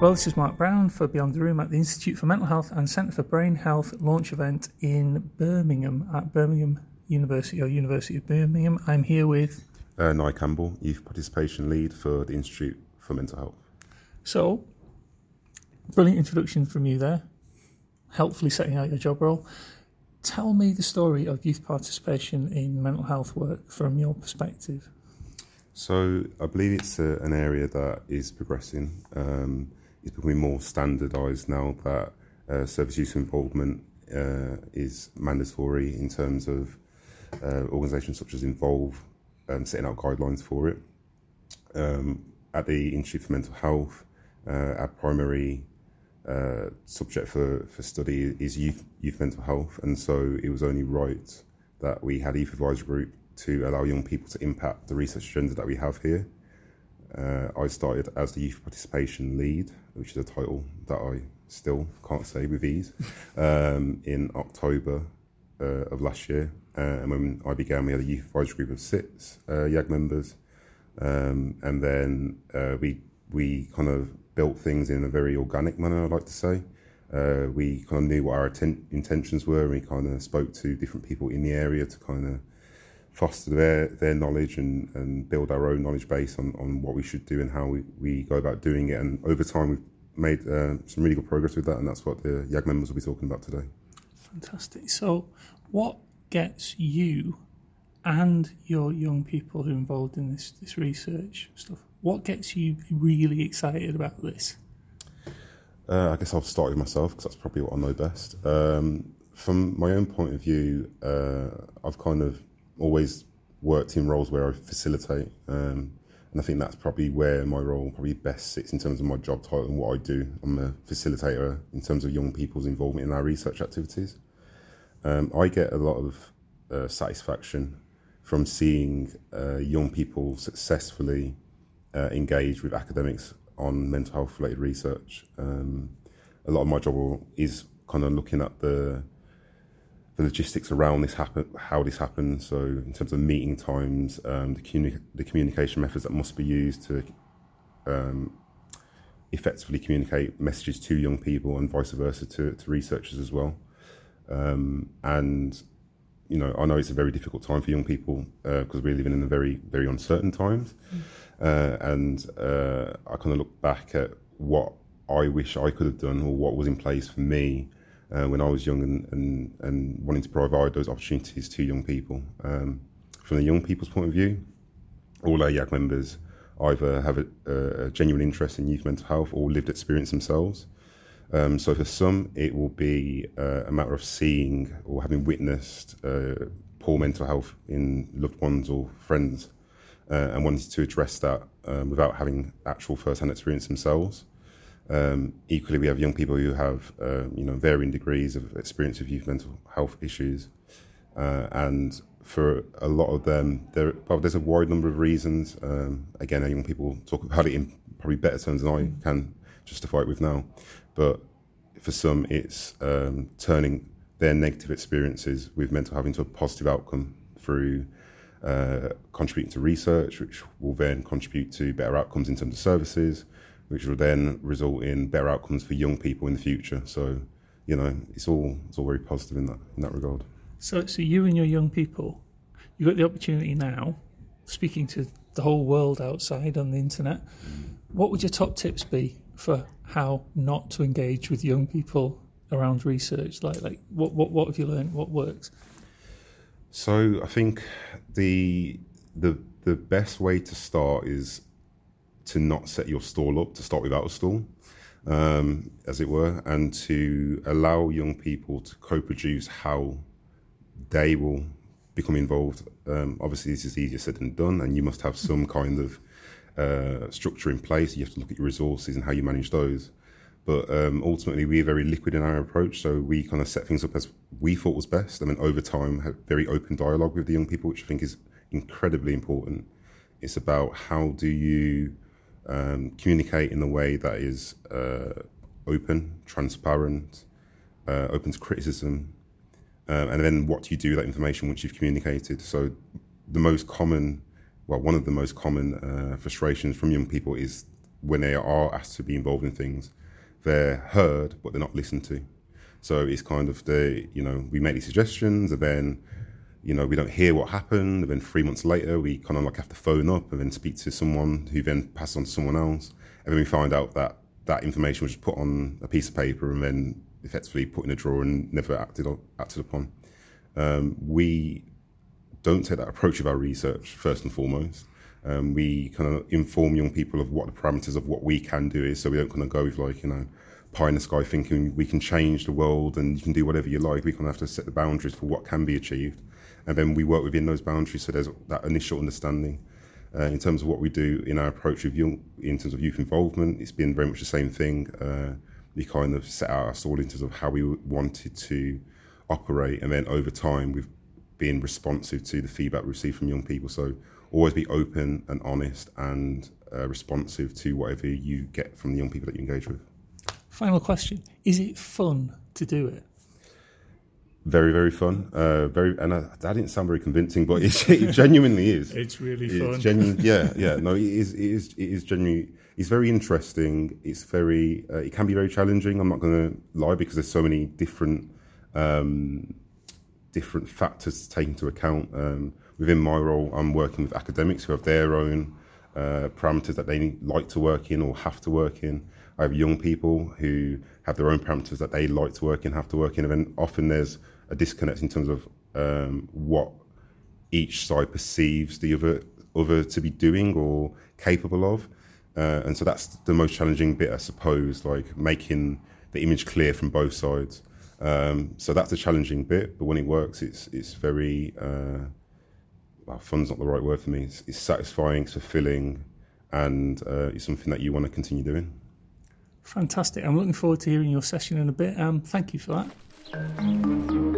Well, this is Mark Brown for Beyond the Room at the Institute for Mental Health and Centre for Brain Health launch event in Birmingham at Birmingham University or University of Birmingham. I'm here with uh, Nye Campbell, Youth Participation Lead for the Institute for Mental Health. So, brilliant introduction from you there, helpfully setting out your job role. Tell me the story of youth participation in mental health work from your perspective. So, I believe it's a, uh, an area that is progressing. Um, it's becoming more standardised now that uh, service use involvement uh, is mandatory in terms of uh, organisations such as Involve um, setting out guidelines for it. Um, at the Institute for Mental Health, uh, our primary uh, subject for, for study is youth, youth mental health, and so it was only right that we had a youth advisory group to allow young people to impact the research agenda that we have here. Uh, I started as the youth participation lead, which is a title that I still can't say with ease, um, in October uh, of last year. Uh, and when I began, we had a youth advisory group of six uh, YAG members, um, and then uh, we we kind of built things in a very organic manner. I'd like to say. Uh, we kind of knew what our atten- intentions were, and we kind of spoke to different people in the area to kind of foster their, their knowledge and, and build our own knowledge base on, on what we should do and how we, we go about doing it. And over time, we've made uh, some really good progress with that, and that's what the YAG members will be talking about today. Fantastic. So, what gets you and your young people who are involved in this, this research stuff, what gets you really excited about this? Uh, I guess I'll start with myself because that's probably what I know best. Um, from my own point of view, uh, I've kind of always worked in roles where I facilitate, um, and I think that's probably where my role probably best sits in terms of my job title and what I do. I'm a facilitator in terms of young people's involvement in our research activities. Um, I get a lot of uh, satisfaction from seeing uh, young people successfully uh, engage with academics on mental health related research. Um, a lot of my job is kind of looking at the the logistics around this happen, how this happens. So in terms of meeting times, um, the, communi- the communication methods that must be used to um, effectively communicate messages to young people and vice versa to, to researchers as well. Um, and you know, I know it's a very difficult time for young people because uh, we're living in a very, very uncertain times. Mm. Uh, and uh, I kind of look back at what I wish I could have done or what was in place for me uh, when I was young and, and, and wanting to provide those opportunities to young people. Um, from the young people's point of view, all our YAG members either have a, a genuine interest in youth mental health or lived experience themselves. Um, so for some, it will be uh, a matter of seeing or having witnessed uh, poor mental health in loved ones or friends uh, and wanting to address that um, without having actual first-hand experience themselves. Um, equally, we have young people who have, uh, you know, varying degrees of experience of youth mental health issues, uh, and for a lot of them, there well, there's a wide number of reasons. Um, again, young people talk about it in probably better terms than I can justify it with now, but for some, it's um, turning their negative experiences with mental health into a positive outcome through uh, contributing to research, which will then contribute to better outcomes in terms of services, which will then result in better outcomes for young people in the future. So, you know, it's all it's all very positive in that in that regard. So, so you and your young people, you've got the opportunity now, speaking to the whole world outside on the internet. What would your top tips be for how not to engage with young people around research? Like, like what what what have you learned? What works? So, I think the the the best way to start is to not set your stall up to start without a stall, um, as it were, and to allow young people to co-produce how they will become involved. Um, obviously, this is easier said than done, and you must have some kind of uh, structure in place. You have to look at your resources and how you manage those. But um, ultimately, we're very liquid in our approach, so we kind of set things up as we thought was best, and then over time have very open dialogue with the young people, which I think is incredibly important. It's about how do you um, communicate in a way that is uh, open, transparent, uh, open to criticism, um, and then what do you do with that information once you've communicated? So, the most common, well, one of the most common uh, frustrations from young people is when they are asked to be involved in things, they're heard but they're not listened to. So it's kind of the you know we make these suggestions and then you know we don't hear what happened and then three months later we kind of like have to phone up and then speak to someone who then passes on to someone else and then we find out that that information was just put on a piece of paper and then effectively put in a drawer and never acted on, acted upon. Um, we don't take that approach of our research first and foremost. Um, we kind of inform young people of what the parameters of what we can do is, so we don't kind of go with like you know pie in the sky thinking we can change the world and you can do whatever you like. We kind of have to set the boundaries for what can be achieved, and then we work within those boundaries. So there's that initial understanding. Uh, in terms of what we do in our approach with young, in terms of youth involvement, it's been very much the same thing. Uh, we kind of set out our stall in terms of how we wanted to operate, and then over time we've been responsive to the feedback received from young people. So always be open and honest and uh, responsive to whatever you get from the young people that you engage with. Final question: Is it fun to do it? Very, very fun. Uh, very, and I, that didn't sound very convincing, but it, it genuinely is. It's really It's fun. genuine. Yeah, yeah. No, it is. It is. It is genuinely. It's very interesting. It's very. Uh, it can be very challenging. I'm not going to lie because there's so many different, um, different factors to take into account. Um, within my role, I'm working with academics who have their own uh, parameters that they like to work in or have to work in. I have young people who have their own parameters that they like to work in, have to work in, and often there's a disconnect in terms of um, what each side perceives the other other to be doing or capable of. Uh, and so that's the most challenging bit, I suppose, like making the image clear from both sides. Um, so that's the challenging bit, but when it works, it's it's very uh, well, fun's not the right word for me. It's, it's satisfying, it's fulfilling, and uh, it's something that you want to continue doing. Fantastic. I'm looking forward to hearing your session in a bit. Um, thank you for that.